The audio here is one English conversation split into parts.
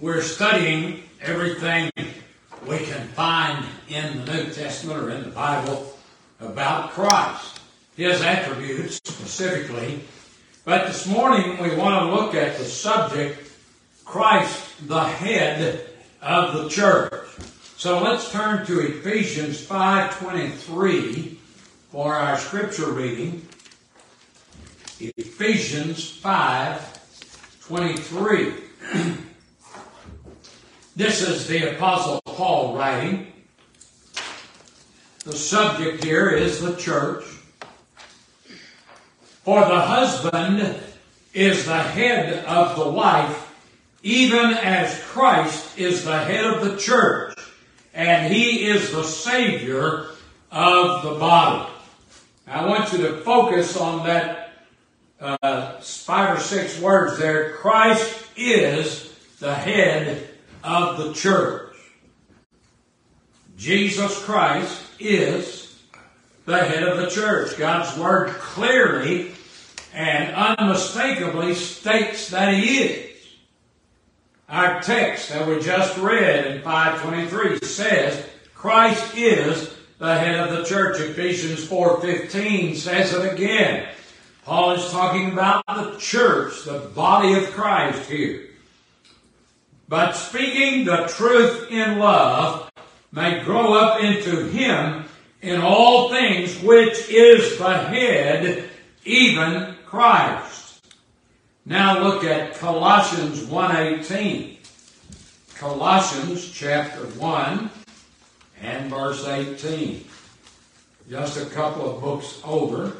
We're studying everything we can find in the New Testament or in the Bible about Christ, His attributes specifically. But this morning we want to look at the subject, Christ, the head of the church. So let's turn to Ephesians 5.23 for our scripture reading. Ephesians 5.23. this is the Apostle Paul writing. The subject here is the church. For the husband is the head of the wife, even as Christ is the head of the church, and he is the Savior of the body. I want you to focus on that uh, five or six words there. Christ is the head of the church. Jesus Christ is the head of the church. God's word clearly and unmistakably states that he is. Our text that we just read in 523 says Christ is the head of the church. Ephesians 4.15 says it again. Paul is talking about the church, the body of Christ here. But speaking the truth in love may grow up into him in all things which is the head, even Christ. Now look at Colossians 1.18. Colossians chapter 1 and verse 18. Just a couple of books over.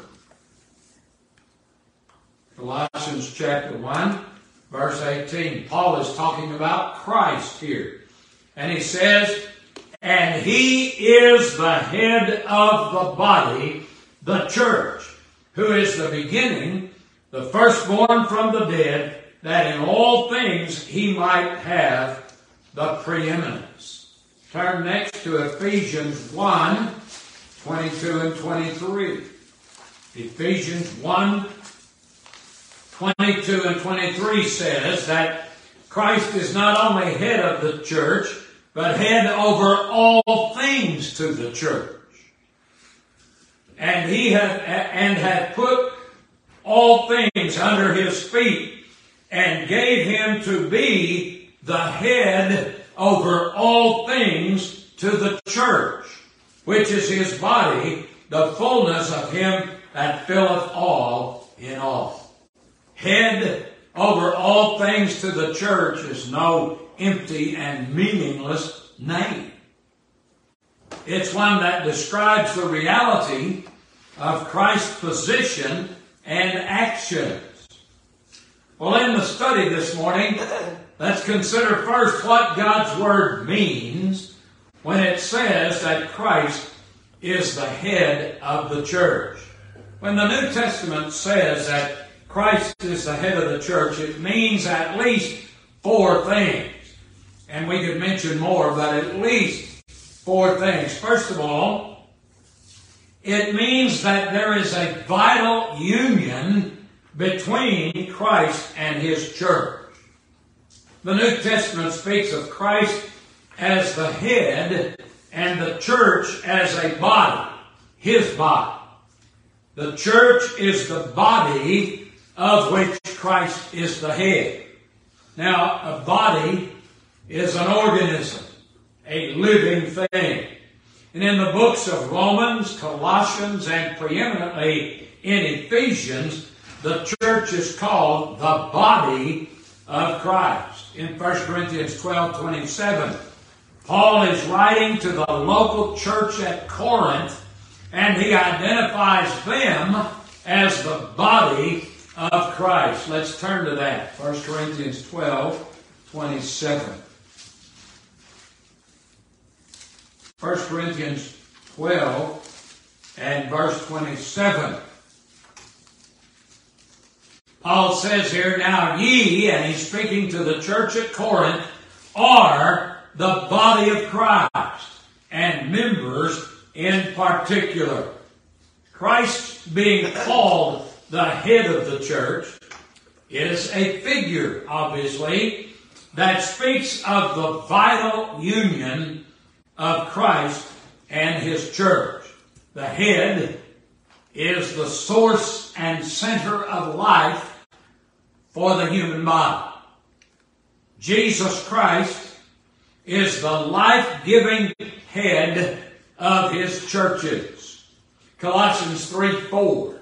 Colossians chapter 1, verse 18. Paul is talking about Christ here. And he says, And he is the head of the body, the church, who is the beginning, the firstborn from the dead, that in all things he might have the preeminence. Turn next to Ephesians 1, 22 and 23. Ephesians 1, 22 and 23 says that Christ is not only head of the church, but head over all things to the church. And he had, and had put all things under his feet and gave him to be the head over all things to the church, which is his body, the fullness of him that filleth all in all head over all things to the church is no empty and meaningless name. It's one that describes the reality of Christ's position and actions. Well, in the study this morning, let's consider first what God's Word means when it says that Christ is the head of the church. When the New Testament says that Christ is the head of the church, it means at least four things. And we could mention more, but at least four things. First of all, it means that there is a vital union between Christ and His church. The New Testament speaks of Christ as the head and the church as a body, His body. The church is the body of which Christ is the head. Now, a body is an organism, a living thing. And in the books of Romans, Colossians, and preeminently in Ephesians, the church is called the body of Christ. In 1 Corinthians 12 27, Paul is writing to the local church at Corinth, and he identifies them as the body of Christ. Let's turn to that. 1 Corinthians 12, 27. 1 Corinthians 12 and verse 27. Paul says here, Now ye, and he's speaking to the church at Corinth, are the body of Christ, and members in particular. Christ being called the head of the church, is a figure, obviously, that speaks of the vital union of Christ and His church. The head is the source and center of life for the human body. Jesus Christ is the life-giving head of His churches. Colossians 3 4,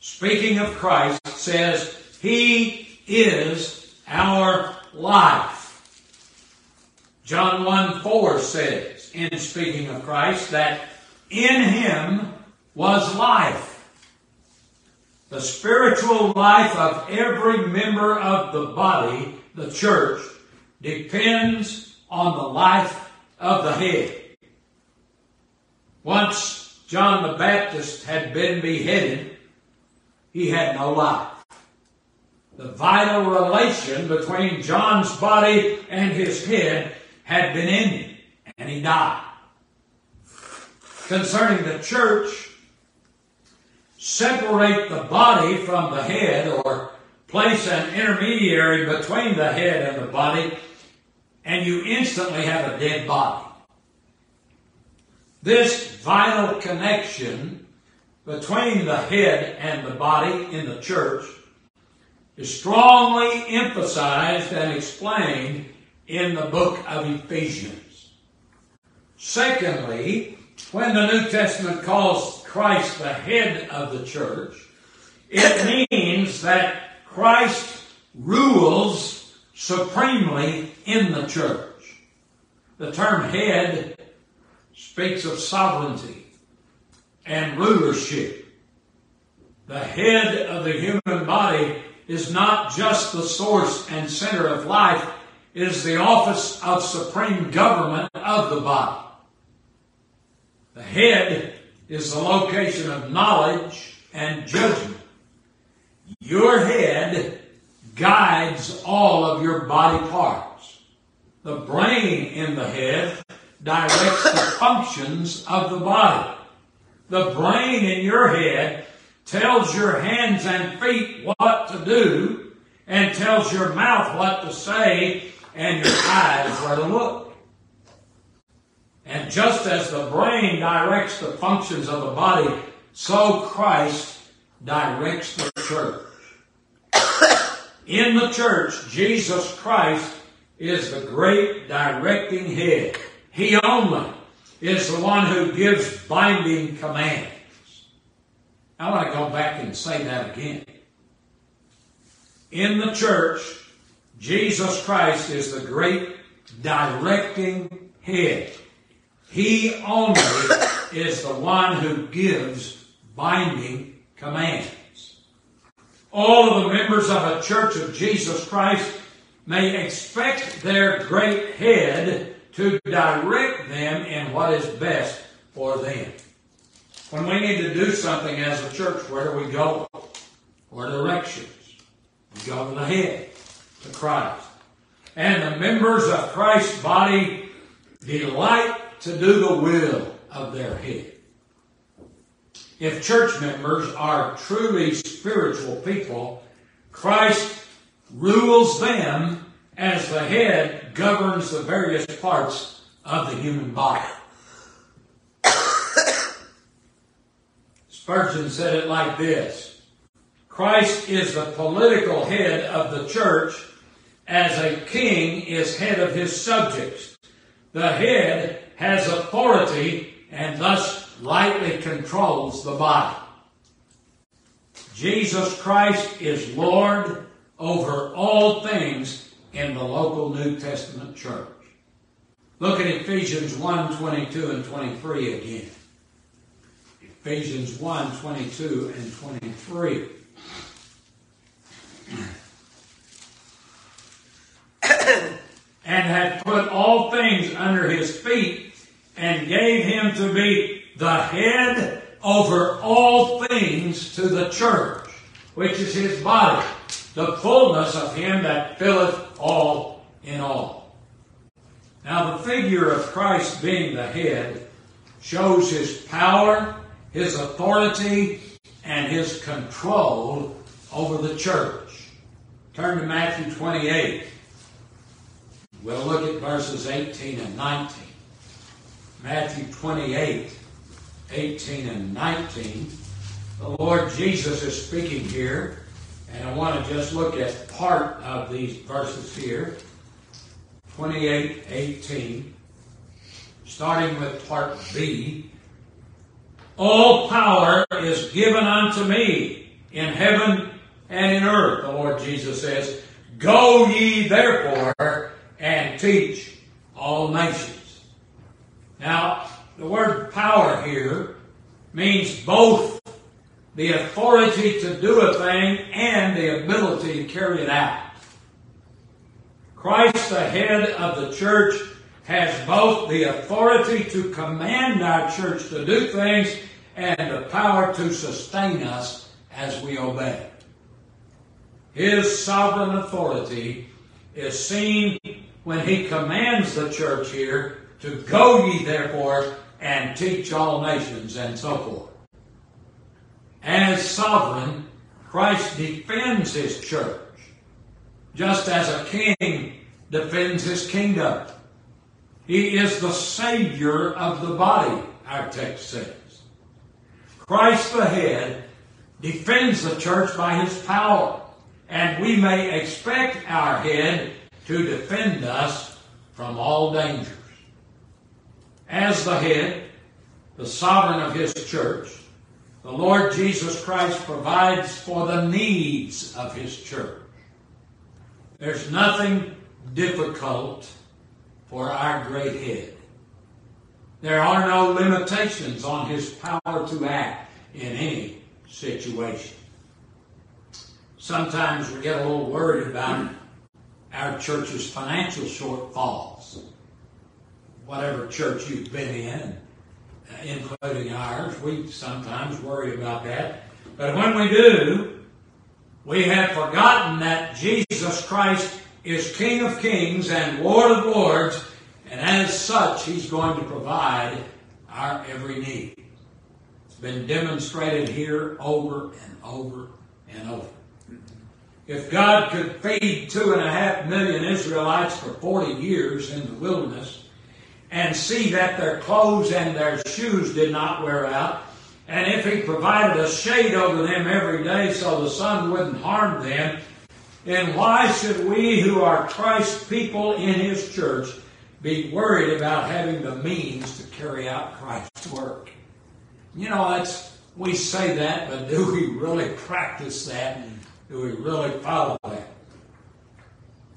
speaking of Christ, says, He is our life. John 1 4 says, in speaking of Christ, that in Him was life. The spiritual life of every member of the body, the church, depends on the life of the head. Once John the Baptist had been beheaded, he had no life. The vital relation between John's body and his head had been ended, and he died. Concerning the church, separate the body from the head or place an intermediary between the head and the body, and you instantly have a dead body. This vital connection between the head and the body in the church is strongly emphasized and explained in the book of Ephesians. Secondly, when the New Testament calls Christ the head of the church, it means that Christ rules supremely in the church. The term head speaks of sovereignty and rulership. The head of the human body is not just the source and center of life, it is the office of supreme government of the body. The head is the location of knowledge and judgment. Your head guides all of your body parts. The brain in the head directs the functions of the body. The brain in your head tells your hands and feet what to do and tells your mouth what to say and your eyes where to look. And just as the brain directs the functions of the body, so Christ directs the church. In the church, Jesus Christ is the great directing head. He only is the one who gives binding commands. I want to go back and say that again. In the church, Jesus Christ is the great directing head. He only is the one who gives binding commands. All of the members of a church of Jesus Christ may expect their great head to direct them in what is best for them. When we need to do something as a church, where do we go? What directions? We go to the head, to Christ. And the members of Christ's body delight to do the will of their head. If church members are truly spiritual people, Christ rules them as the head governs the various parts of the human body. Spurgeon said it like this Christ is the political head of the church as a king is head of his subjects. The head has authority and thus lightly controls the body. Jesus Christ is Lord over all things in the local New Testament church. Look at Ephesians 1 22 and 23 again. Ephesians 1 22 and 23. and had put all things under his feet and gave him to be the head over all things to the church, which is his body the fullness of him that filleth all in all. Now, the figure of Christ being the head shows his power, his authority, and his control over the church. Turn to Matthew 28. We'll look at verses 18 and 19. Matthew 28, 18 and 19. The Lord Jesus is speaking here, and I want to just look at part of these verses here. 28, 18. Starting with part B. All power is given unto me in heaven and in earth, the Lord Jesus says. Go ye therefore and teach all nations. Now, the word power here means both the authority to do a thing and the ability to carry it out. Christ, the head of the church, has both the authority to command our church to do things and the power to sustain us as we obey. His sovereign authority is seen when he commands the church here to go ye therefore and teach all nations and so forth. As sovereign, Christ defends his church, just as a king defends his kingdom. He is the Savior of the body, our text says. Christ the head defends the church by his power, and we may expect our head to defend us from all dangers. As the head, the sovereign of his church, the Lord Jesus Christ provides for the needs of his church. There's nothing difficult for our great head. There are no limitations on his power to act in any situation. Sometimes we get a little worried about our church's financial shortfalls. Whatever church you've been in, Uh, including ours, we sometimes worry about that. But when we do, we have forgotten that Jesus Christ is King of kings and Lord of lords, and as such, He's going to provide our every need. It's been demonstrated here over and over and over. If God could feed two and a half million Israelites for 40 years in the wilderness and see that their clothes and their shoes did not wear out, and if He provided a shade over them every day so the sun wouldn't harm them, then why should we who are Christ's people in His church be worried about having the means to carry out Christ's work? You know, that's, we say that, but do we really practice that? Do we really follow that?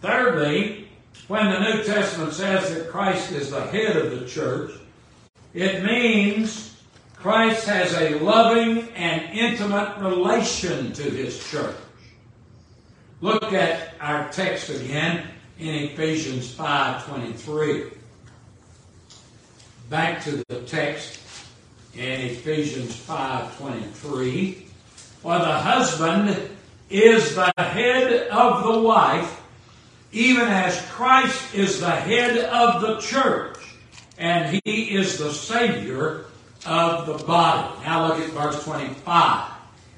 Thirdly, when the New Testament says that Christ is the head of the church, it means Christ has a loving and intimate relation to his church. Look at our text again in Ephesians 5:23. Back to the text in Ephesians 5:23. For the husband is the head of the wife, even as Christ is the head of the church, and he is the Savior of the body. Now look at verse 25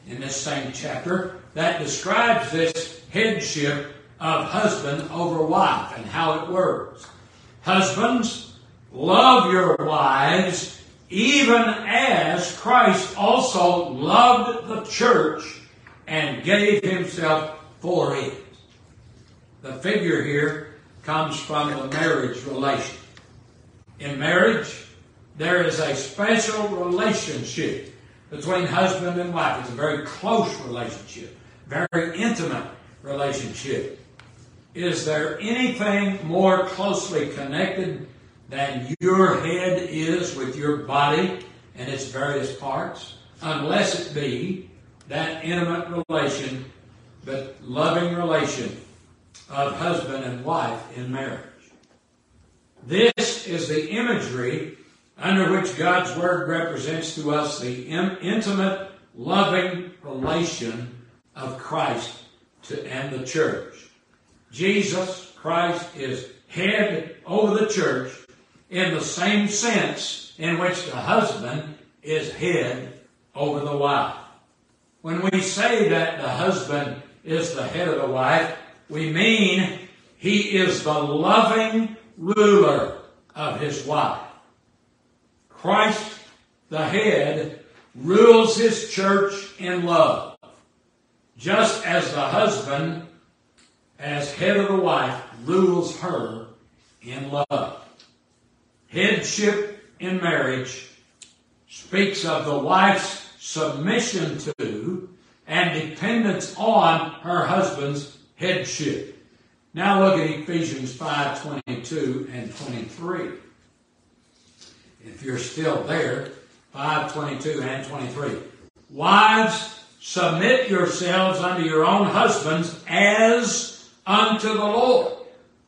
in this same chapter that describes this headship of husband over wife and how it works. Husbands, love your wives even as Christ also loved the church and gave himself for it. The figure here comes from the marriage relation. In marriage, there is a special relationship between husband and wife. It's a very close relationship, very intimate relationship. Is there anything more closely connected than your head is with your body and its various parts? Unless it be that intimate relation, but loving relation of husband and wife in marriage. This is the imagery under which God's Word represents to us the intimate, loving relation of Christ to, and the church. Jesus Christ is head over the church in the same sense in which the husband is head over the wife. When we say that the husband is the head of the wife, we mean He is the loving ruler of his wife. Christ, the head, rules his church in love, just as the husband, as head of the wife, rules her in love. Headship in marriage speaks of the wife's submission to and dependence on her husband's headship. Now look at Ephesians 5 22 and 23. If you're still there, 5 22 and 23. Wives, submit yourselves unto your own husbands as unto the Lord.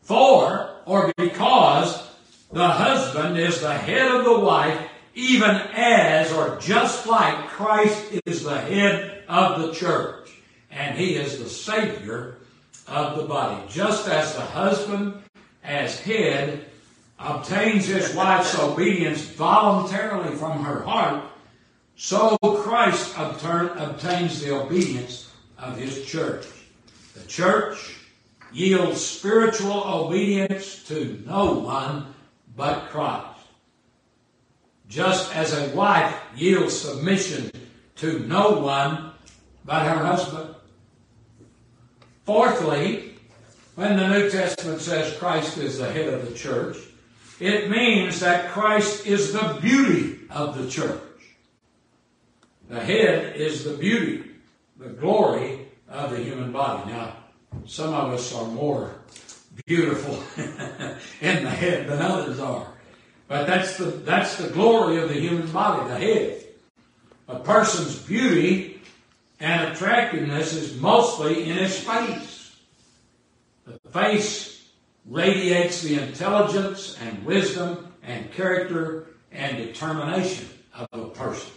For, or because, the husband is the head of the wife, even as, or just like Christ is the head of the church. And he is the Savior of the body. Just as the husband, as head, obtains his wife's obedience voluntarily from her heart, so Christ obtains the obedience of his church. The church yields spiritual obedience to no one but Christ. Just as a wife yields submission to no one but her husband. Fourthly, when the New Testament says Christ is the head of the church, it means that Christ is the beauty of the church. The head is the beauty, the glory of the human body. Now, some of us are more beautiful in the head than others are. But that's the, that's the glory of the human body, the head. A person's beauty and attractiveness is mostly in his face. The face radiates the intelligence and wisdom and character and determination of a person.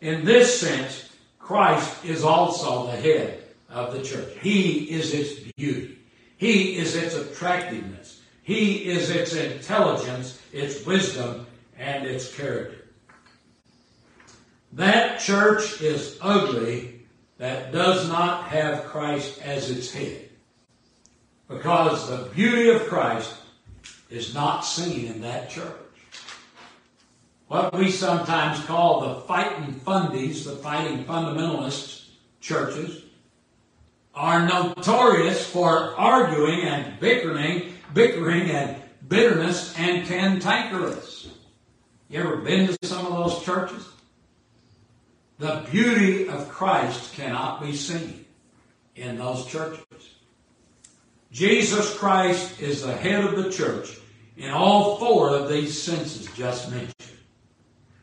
In this sense, Christ is also the head of the church. He is its beauty. He is its attractiveness. He is its intelligence, its wisdom, and its character. That church is ugly that does not have Christ as its head. Because the beauty of Christ is not seen in that church. What we sometimes call the fighting fundies, the fighting fundamentalist churches, are notorious for arguing and bickering, bickering and bitterness and cantankerous. You ever been to some of those churches? The beauty of Christ cannot be seen in those churches. Jesus Christ is the head of the church in all four of these senses just mentioned.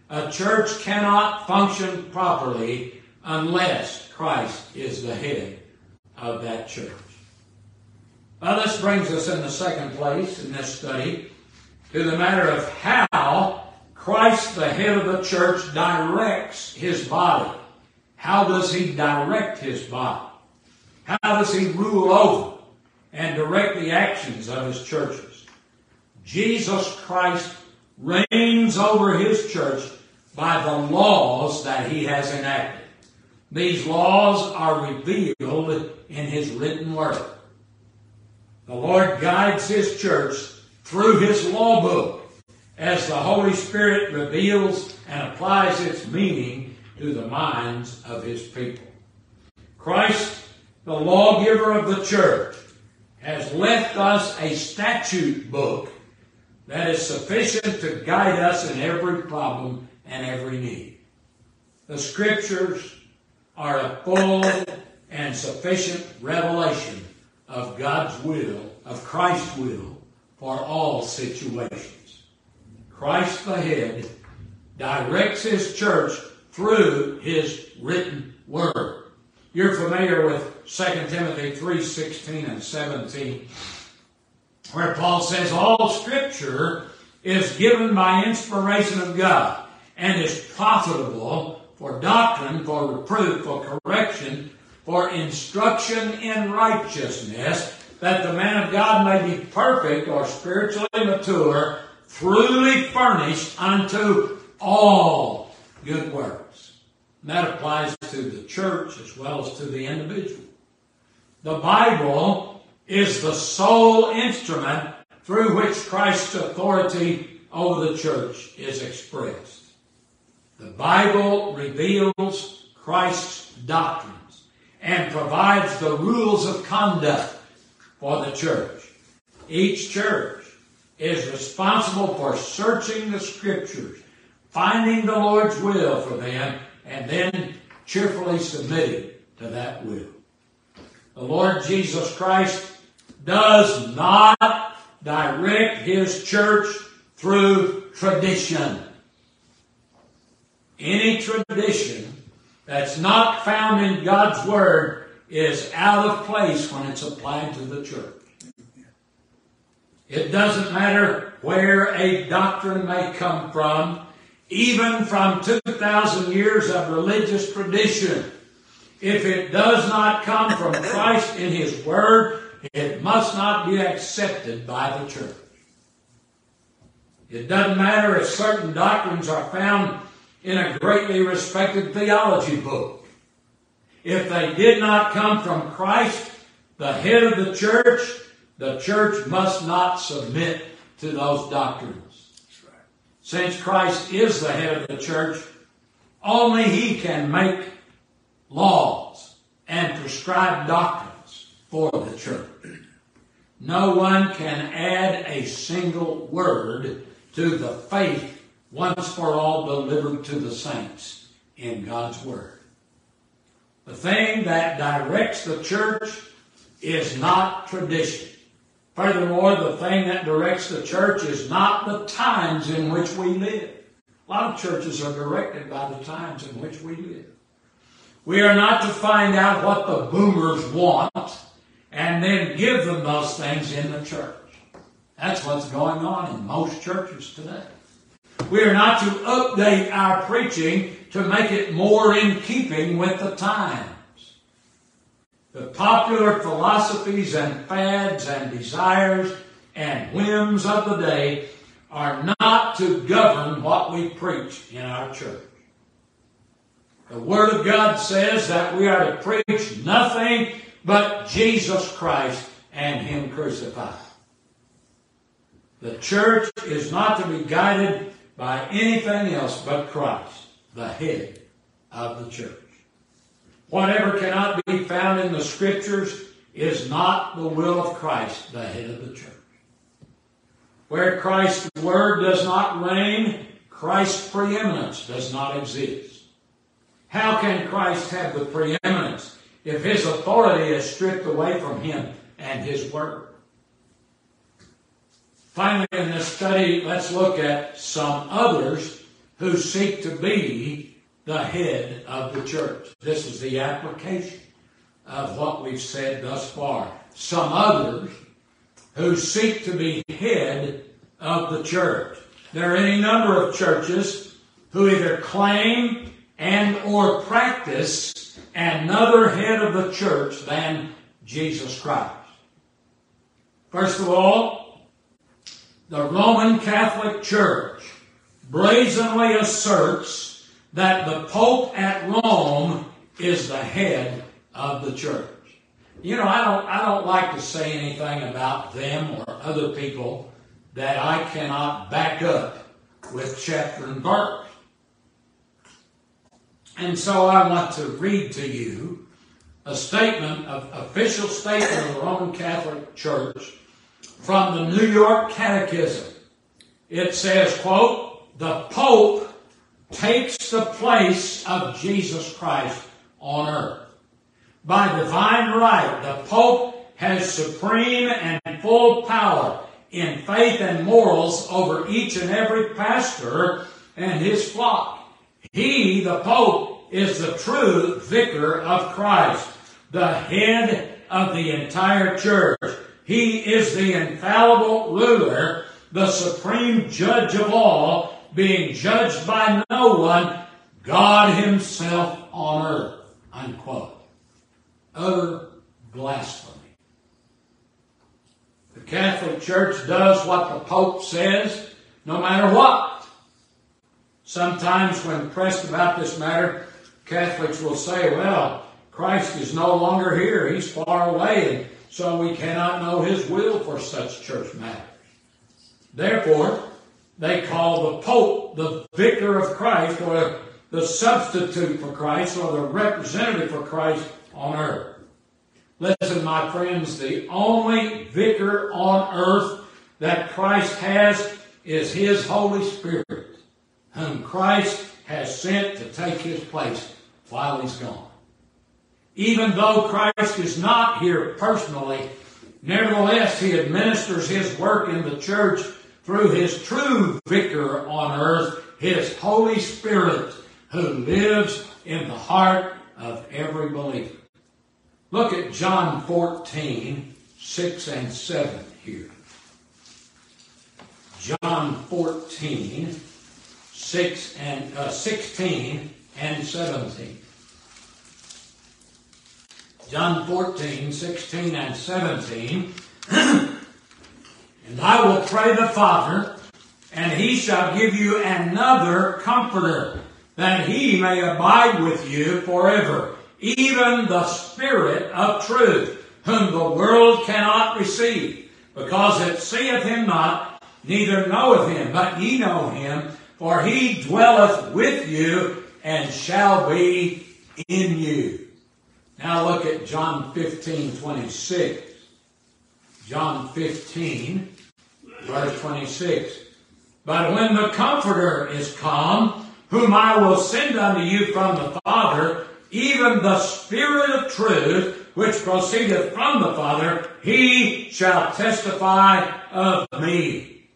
A church cannot function properly unless Christ is the head of that church. Well, this brings us in the second place in this study to the matter of how Christ, the head of the church, directs his body. How does he direct his body? How does he rule over and direct the actions of his churches? Jesus Christ reigns over his church by the laws that he has enacted. These laws are revealed in his written word. The Lord guides his church through his law book as the Holy Spirit reveals and applies its meaning to the minds of his people. Christ, the lawgiver of the church, has left us a statute book that is sufficient to guide us in every problem and every need. The scriptures are a full and sufficient revelation of God's will, of Christ's will for all situations. Christ the head, directs his church through his written word. You're familiar with 2 Timothy 3 16 and 17, where Paul says, All scripture is given by inspiration of God and is profitable for doctrine, for reproof, for correction, for instruction in righteousness, that the man of God may be perfect or spiritually mature, truly furnished unto all good works. And that applies to the church as well as to the individual. The Bible is the sole instrument through which Christ's authority over the church is expressed. The Bible reveals Christ's doctrines and provides the rules of conduct for the church. Each church is responsible for searching the scriptures, finding the Lord's will for them, and then cheerfully submitting to that will. The Lord Jesus Christ does not direct His church through tradition. Any tradition that's not found in God's Word is out of place when it's applied to the church. It doesn't matter where a doctrine may come from, even from 2,000 years of religious tradition. If it does not come from Christ in His Word, it must not be accepted by the church. It doesn't matter if certain doctrines are found in a greatly respected theology book. If they did not come from Christ, the head of the church, the church must not submit to those doctrines. Since Christ is the head of the church, only He can make laws and prescribe doctrines for the church. No one can add a single word to the faith once for all delivered to the saints in God's Word. The thing that directs the church is not tradition. Furthermore, the thing that directs the church is not the times in which we live. A lot of churches are directed by the times in which we live. We are not to find out what the boomers want and then give them those things in the church. That's what's going on in most churches today. We are not to update our preaching to make it more in keeping with the times. The popular philosophies and fads and desires and whims of the day are not to govern what we preach in our church. The Word of God says that we are to preach nothing but Jesus Christ and Him crucified. The church is not to be guided by anything else but Christ, the head of the church. Whatever cannot be found in the scriptures is not the will of Christ, the head of the church. Where Christ's word does not reign, Christ's preeminence does not exist. How can Christ have the preeminence if his authority is stripped away from him and his word? Finally, in this study, let's look at some others who seek to be the head of the church. This is the application of what we've said thus far. Some others who seek to be head of the church. There are any number of churches who either claim and or practice another head of the church than Jesus Christ. First of all, the Roman Catholic Church brazenly asserts that the Pope at Rome is the head of the church. You know, I don't, I don't like to say anything about them or other people that I cannot back up with chapter and verse. And so I want to read to you a statement, of official statement of the Roman Catholic Church from the New York Catechism. It says, quote, the Pope takes the place of Jesus Christ on earth. By divine right, the Pope has supreme and full power in faith and morals over each and every pastor and his flock. He, the Pope, is the true vicar of Christ, the head of the entire church. He is the infallible ruler, the supreme judge of all, being judged by no one, God himself on earth. Unquote. Utter blasphemy. The Catholic Church does what the Pope says, no matter what. Sometimes when pressed about this matter, Catholics will say, well, Christ is no longer here. He's far away. so we cannot know his will for such church matters. Therefore, they call the Pope the vicar of Christ or the substitute for Christ or the representative for Christ on earth. Listen, my friends, the only vicar on earth that Christ has is his Holy Spirit, whom Christ has sent to take his place while he's gone. Even though Christ is not here personally, nevertheless he administers his work in the church through his true vicar on earth, his Holy Spirit, who lives in the heart of every believer. Look at John 14, 6 and 7 here. John 14, 6 and, uh, 16 and 17. John 14, 16 and 17. and I will pray the Father, and he shall give you another comforter, that he may abide with you forever, even the Spirit of truth, whom the world cannot receive, because it seeth him not, neither knoweth him, but ye know him, for he dwelleth with you and shall be in you. Now look at John 15, 26. John 15, verse 26. But when the Comforter is come, whom I will send unto you from the Father, even the Spirit of truth, which proceedeth from the Father, he shall testify of me.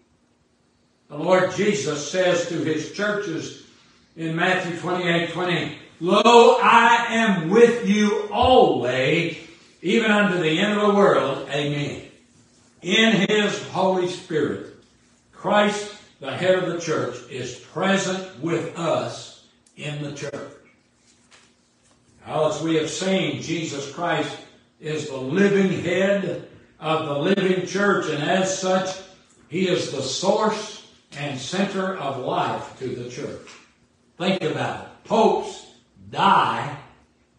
The Lord Jesus says to his churches in Matthew 28, 20, Lo, I am with you always, even unto the end of the world. Amen. In his Holy Spirit, Christ, the head of the church, is present with us in the church. As we have seen, Jesus Christ is the living head of the living church, and as such, he is the source and center of life to the church. Think about it. Popes die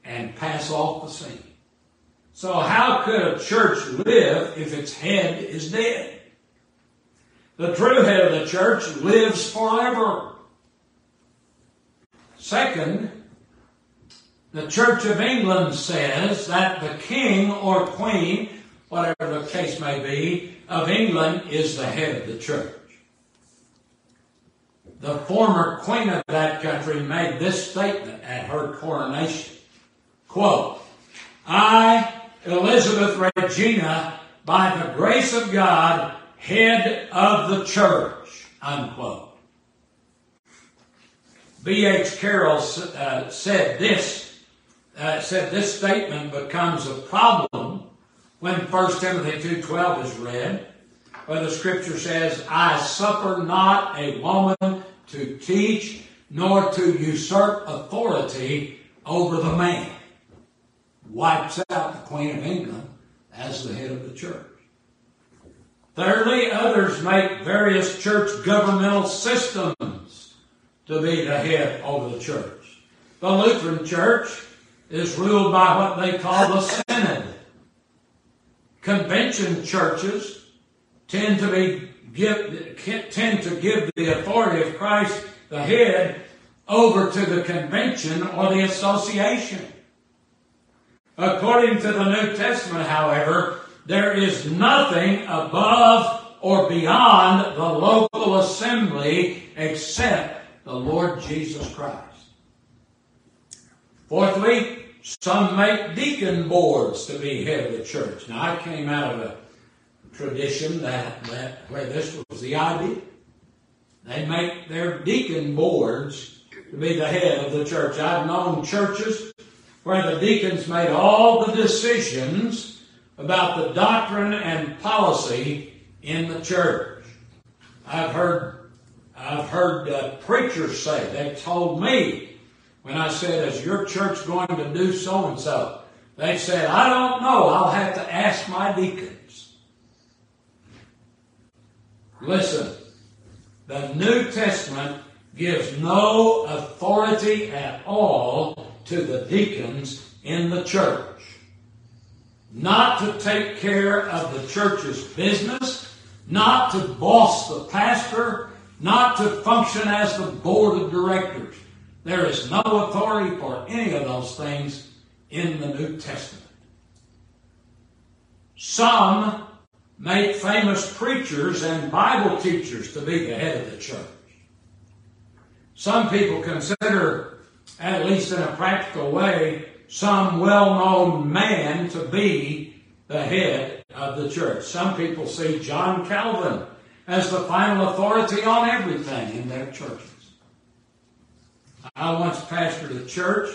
and pass off the scene. So how could a church live if its head is dead? The true head of the church lives forever. Second, the Church of England says that the king or queen, whatever the case may be, of England is the head of the church. The former queen of that country made this statement at her coronation. Quote, I, Elizabeth Regina, by the grace of God, head of the church, unquote. B.H. Carroll uh, said this uh, said this statement becomes a problem when 1 Timothy 2.12 is read, where the scripture says, I suffer not a woman to teach nor to usurp authority over the man. Wipes out the Queen of England as the head of the church. Thirdly, others make various church governmental systems to be the head over the church. The Lutheran Church is ruled by what they call the synod. Convention churches tend to be give, tend to give the authority of Christ, the head, over to the convention or the association. According to the New Testament, however, there is nothing above or beyond the local assembly except the Lord Jesus Christ. Fourthly, some make deacon boards to be head of the church. Now, I came out of a tradition that, that where this was the idea. They make their deacon boards to be the head of the church. I've known churches where the deacons made all the decisions about the doctrine and policy in the church. I've heard, I've heard uh, preachers say, they told me when I said, is your church going to do so and so? They said, I don't know. I'll have to ask my deacons. Listen, the New Testament gives no authority at all to the deacons in the church. not to take care of the church's business, not to boss the pastor, not to function as the board of directors. There is no authority for any of those things in the New Testament. Some make famous preachers and Bible teachers to be the head of the church. Some people consider, at least in a practical way, some well-known man to be the head of the church. Some people see John Calvin as the final authority on everything in their churches. I once pastored a church,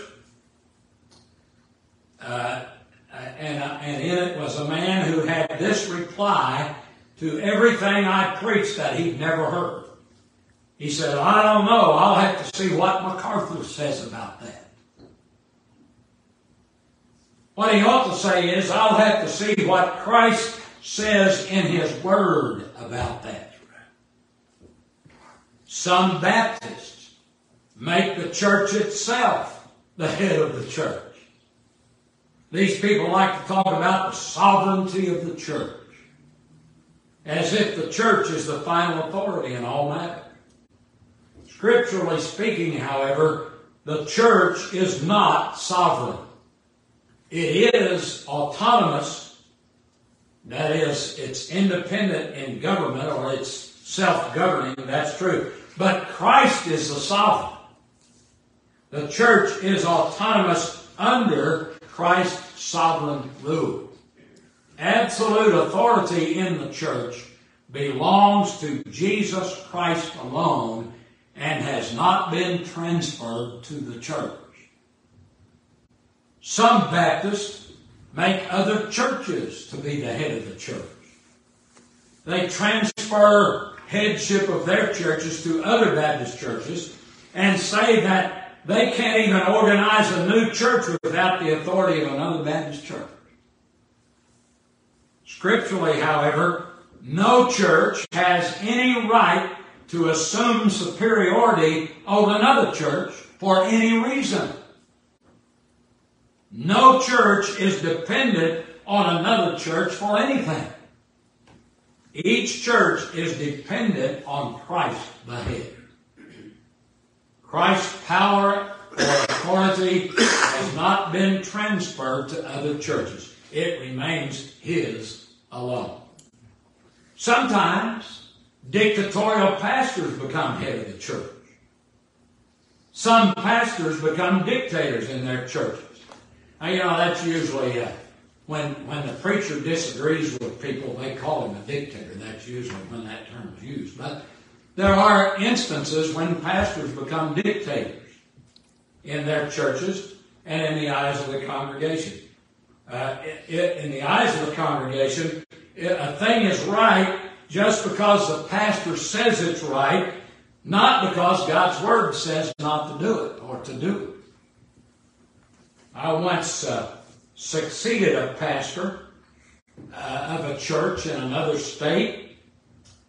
uh, and, uh, and in it was a man who had this reply to everything I preached that he'd never heard. He said, I don't know. I'll have to see what MacArthur says about that. What he ought to say is, I'll have to see what Christ says in his word about that. Some Baptists make the church itself the head of the church. These people like to talk about the sovereignty of the church as if the church is the final authority in all matters. Scripturally speaking, however, the church is not sovereign. It is autonomous, that is, it's independent in government or it's self-governing, that's true. But Christ is the sovereign. The church is autonomous under Christ's sovereign rule. Absolute authority in the church belongs to Jesus Christ alone and has not been transferred to the church. Some Baptists make other churches to be the head of the church. They transfer headship of their churches to other Baptist churches and say that they can't even organize a new church without the authority of another Baptist church. Scripturally, however, no church has any right to assume superiority over another church for any reason. No church is dependent on another church for anything. Each church is dependent on Christ, the head. Christ's power or authority has not been transferred to other churches. It remains His alone. Sometimes Dictatorial pastors become head of the church. Some pastors become dictators in their churches. Now, you know, that's usually uh, when, when the preacher disagrees with people, they call him a dictator. That's usually when that term is used. But there are instances when pastors become dictators in their churches and in the eyes of the congregation. Uh, it, it, in the eyes of the congregation, it, a thing is right just because the pastor says it's right, not because God's Word says not to do it or to do it. I once uh, succeeded a pastor uh, of a church in another state,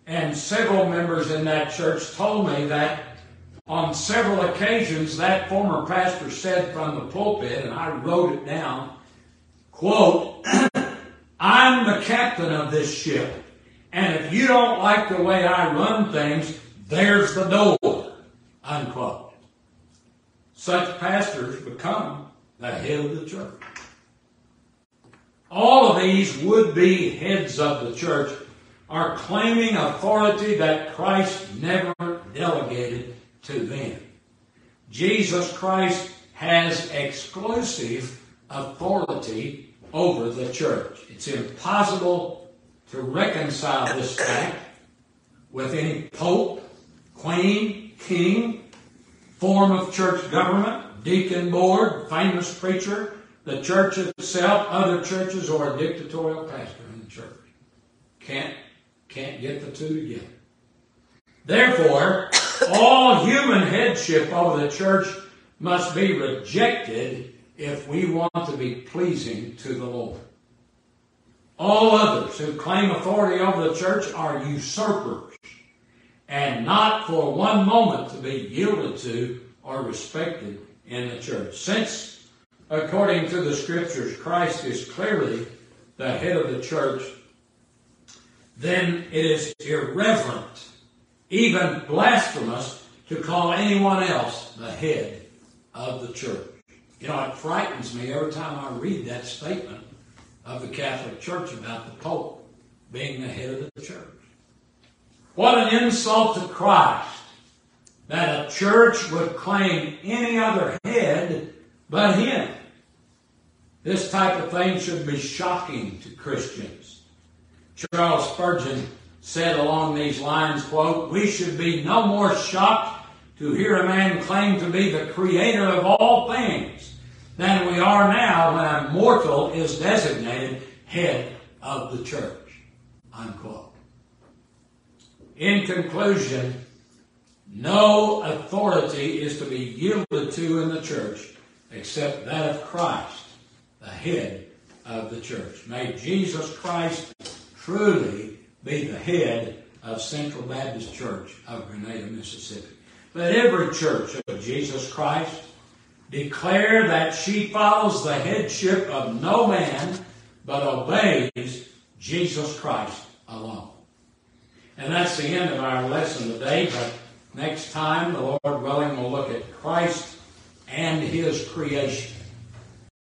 and several members in that church told me that on several occasions that former pastor said from the pulpit, and I wrote it down, quote, I'm the captain of this ship. And if you don't like the way I run things, there's the door. Unquote. Such pastors become the head of the church. All of these would be heads of the church are claiming authority that Christ never delegated to them. Jesus Christ has exclusive authority over the church. It's impossible to reconcile this fact with any pope, queen, king, form of church government, deacon board, famous preacher, the church itself, other churches, or a dictatorial pastor in the church. Can't, can't get the two together. Therefore, all human headship over the church must be rejected if we want to be pleasing to the Lord. All others who claim authority over the church are usurpers and not for one moment to be yielded to or respected in the church. Since, according to the scriptures, Christ is clearly the head of the church, then it is irreverent, even blasphemous, to call anyone else the head of the church. You know, it frightens me every time I read that statement of the Catholic Church about the Pope being the head of the church. What an insult to Christ that a church would claim any other head but him. This type of thing should be shocking to Christians. Charles Spurgeon said along these lines, quote, We should be no more shocked to hear a man claim to be the creator of all things than we are now when a mortal is designated head of the church. Unquote. In conclusion, no authority is to be yielded to in the church except that of Christ, the head of the church. May Jesus Christ truly be the head of Central Baptist Church of Grenada, Mississippi. Let every church of Jesus Christ declare that she follows the headship of no man, but obeys Jesus Christ alone. And that's the end of our lesson today, but next time, the Lord willing, we'll look at Christ and His creation.